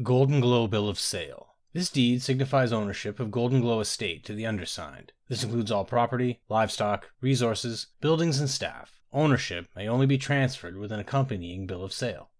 Golden Glow Bill of Sale. This deed signifies ownership of Golden Glow Estate to the undersigned. This includes all property, livestock, resources, buildings, and staff. Ownership may only be transferred with an accompanying bill of sale.